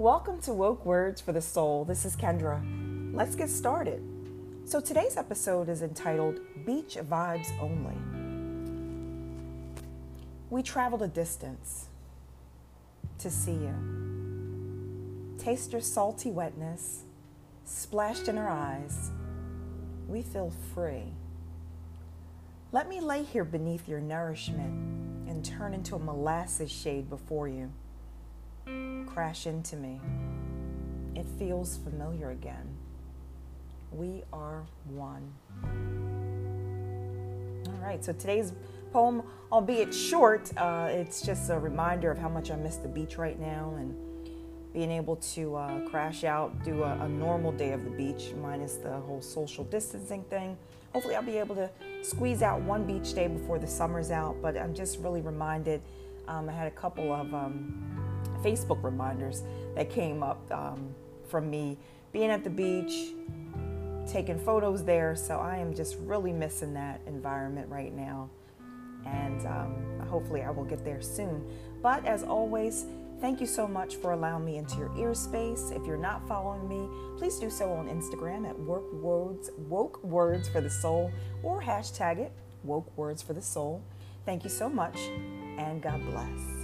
Welcome to Woke Words for the Soul. This is Kendra. Let's get started. So, today's episode is entitled Beach Vibes Only. We traveled a distance to see you. Taste your salty wetness, splashed in our eyes. We feel free. Let me lay here beneath your nourishment and turn into a molasses shade before you crash into me. It feels familiar again. We are one. All right, so today's poem, albeit short, uh, it's just a reminder of how much I miss the beach right now and being able to uh, crash out, do a, a, normal day of the beach, minus the whole social distancing thing. Hopefully, I'll be able to squeeze out one beach day before the summer's out, but I'm just really reminded. Um, I had a couple of um, Facebook reminders that came up um, from me being at the beach, taking photos there. So I am just really missing that environment right now. And um, hopefully I will get there soon. But as always, thank you so much for allowing me into your ear space. If you're not following me, please do so on Instagram at woke words, woke words for the soul, or hashtag it woke words for the soul. Thank you so much, and God bless.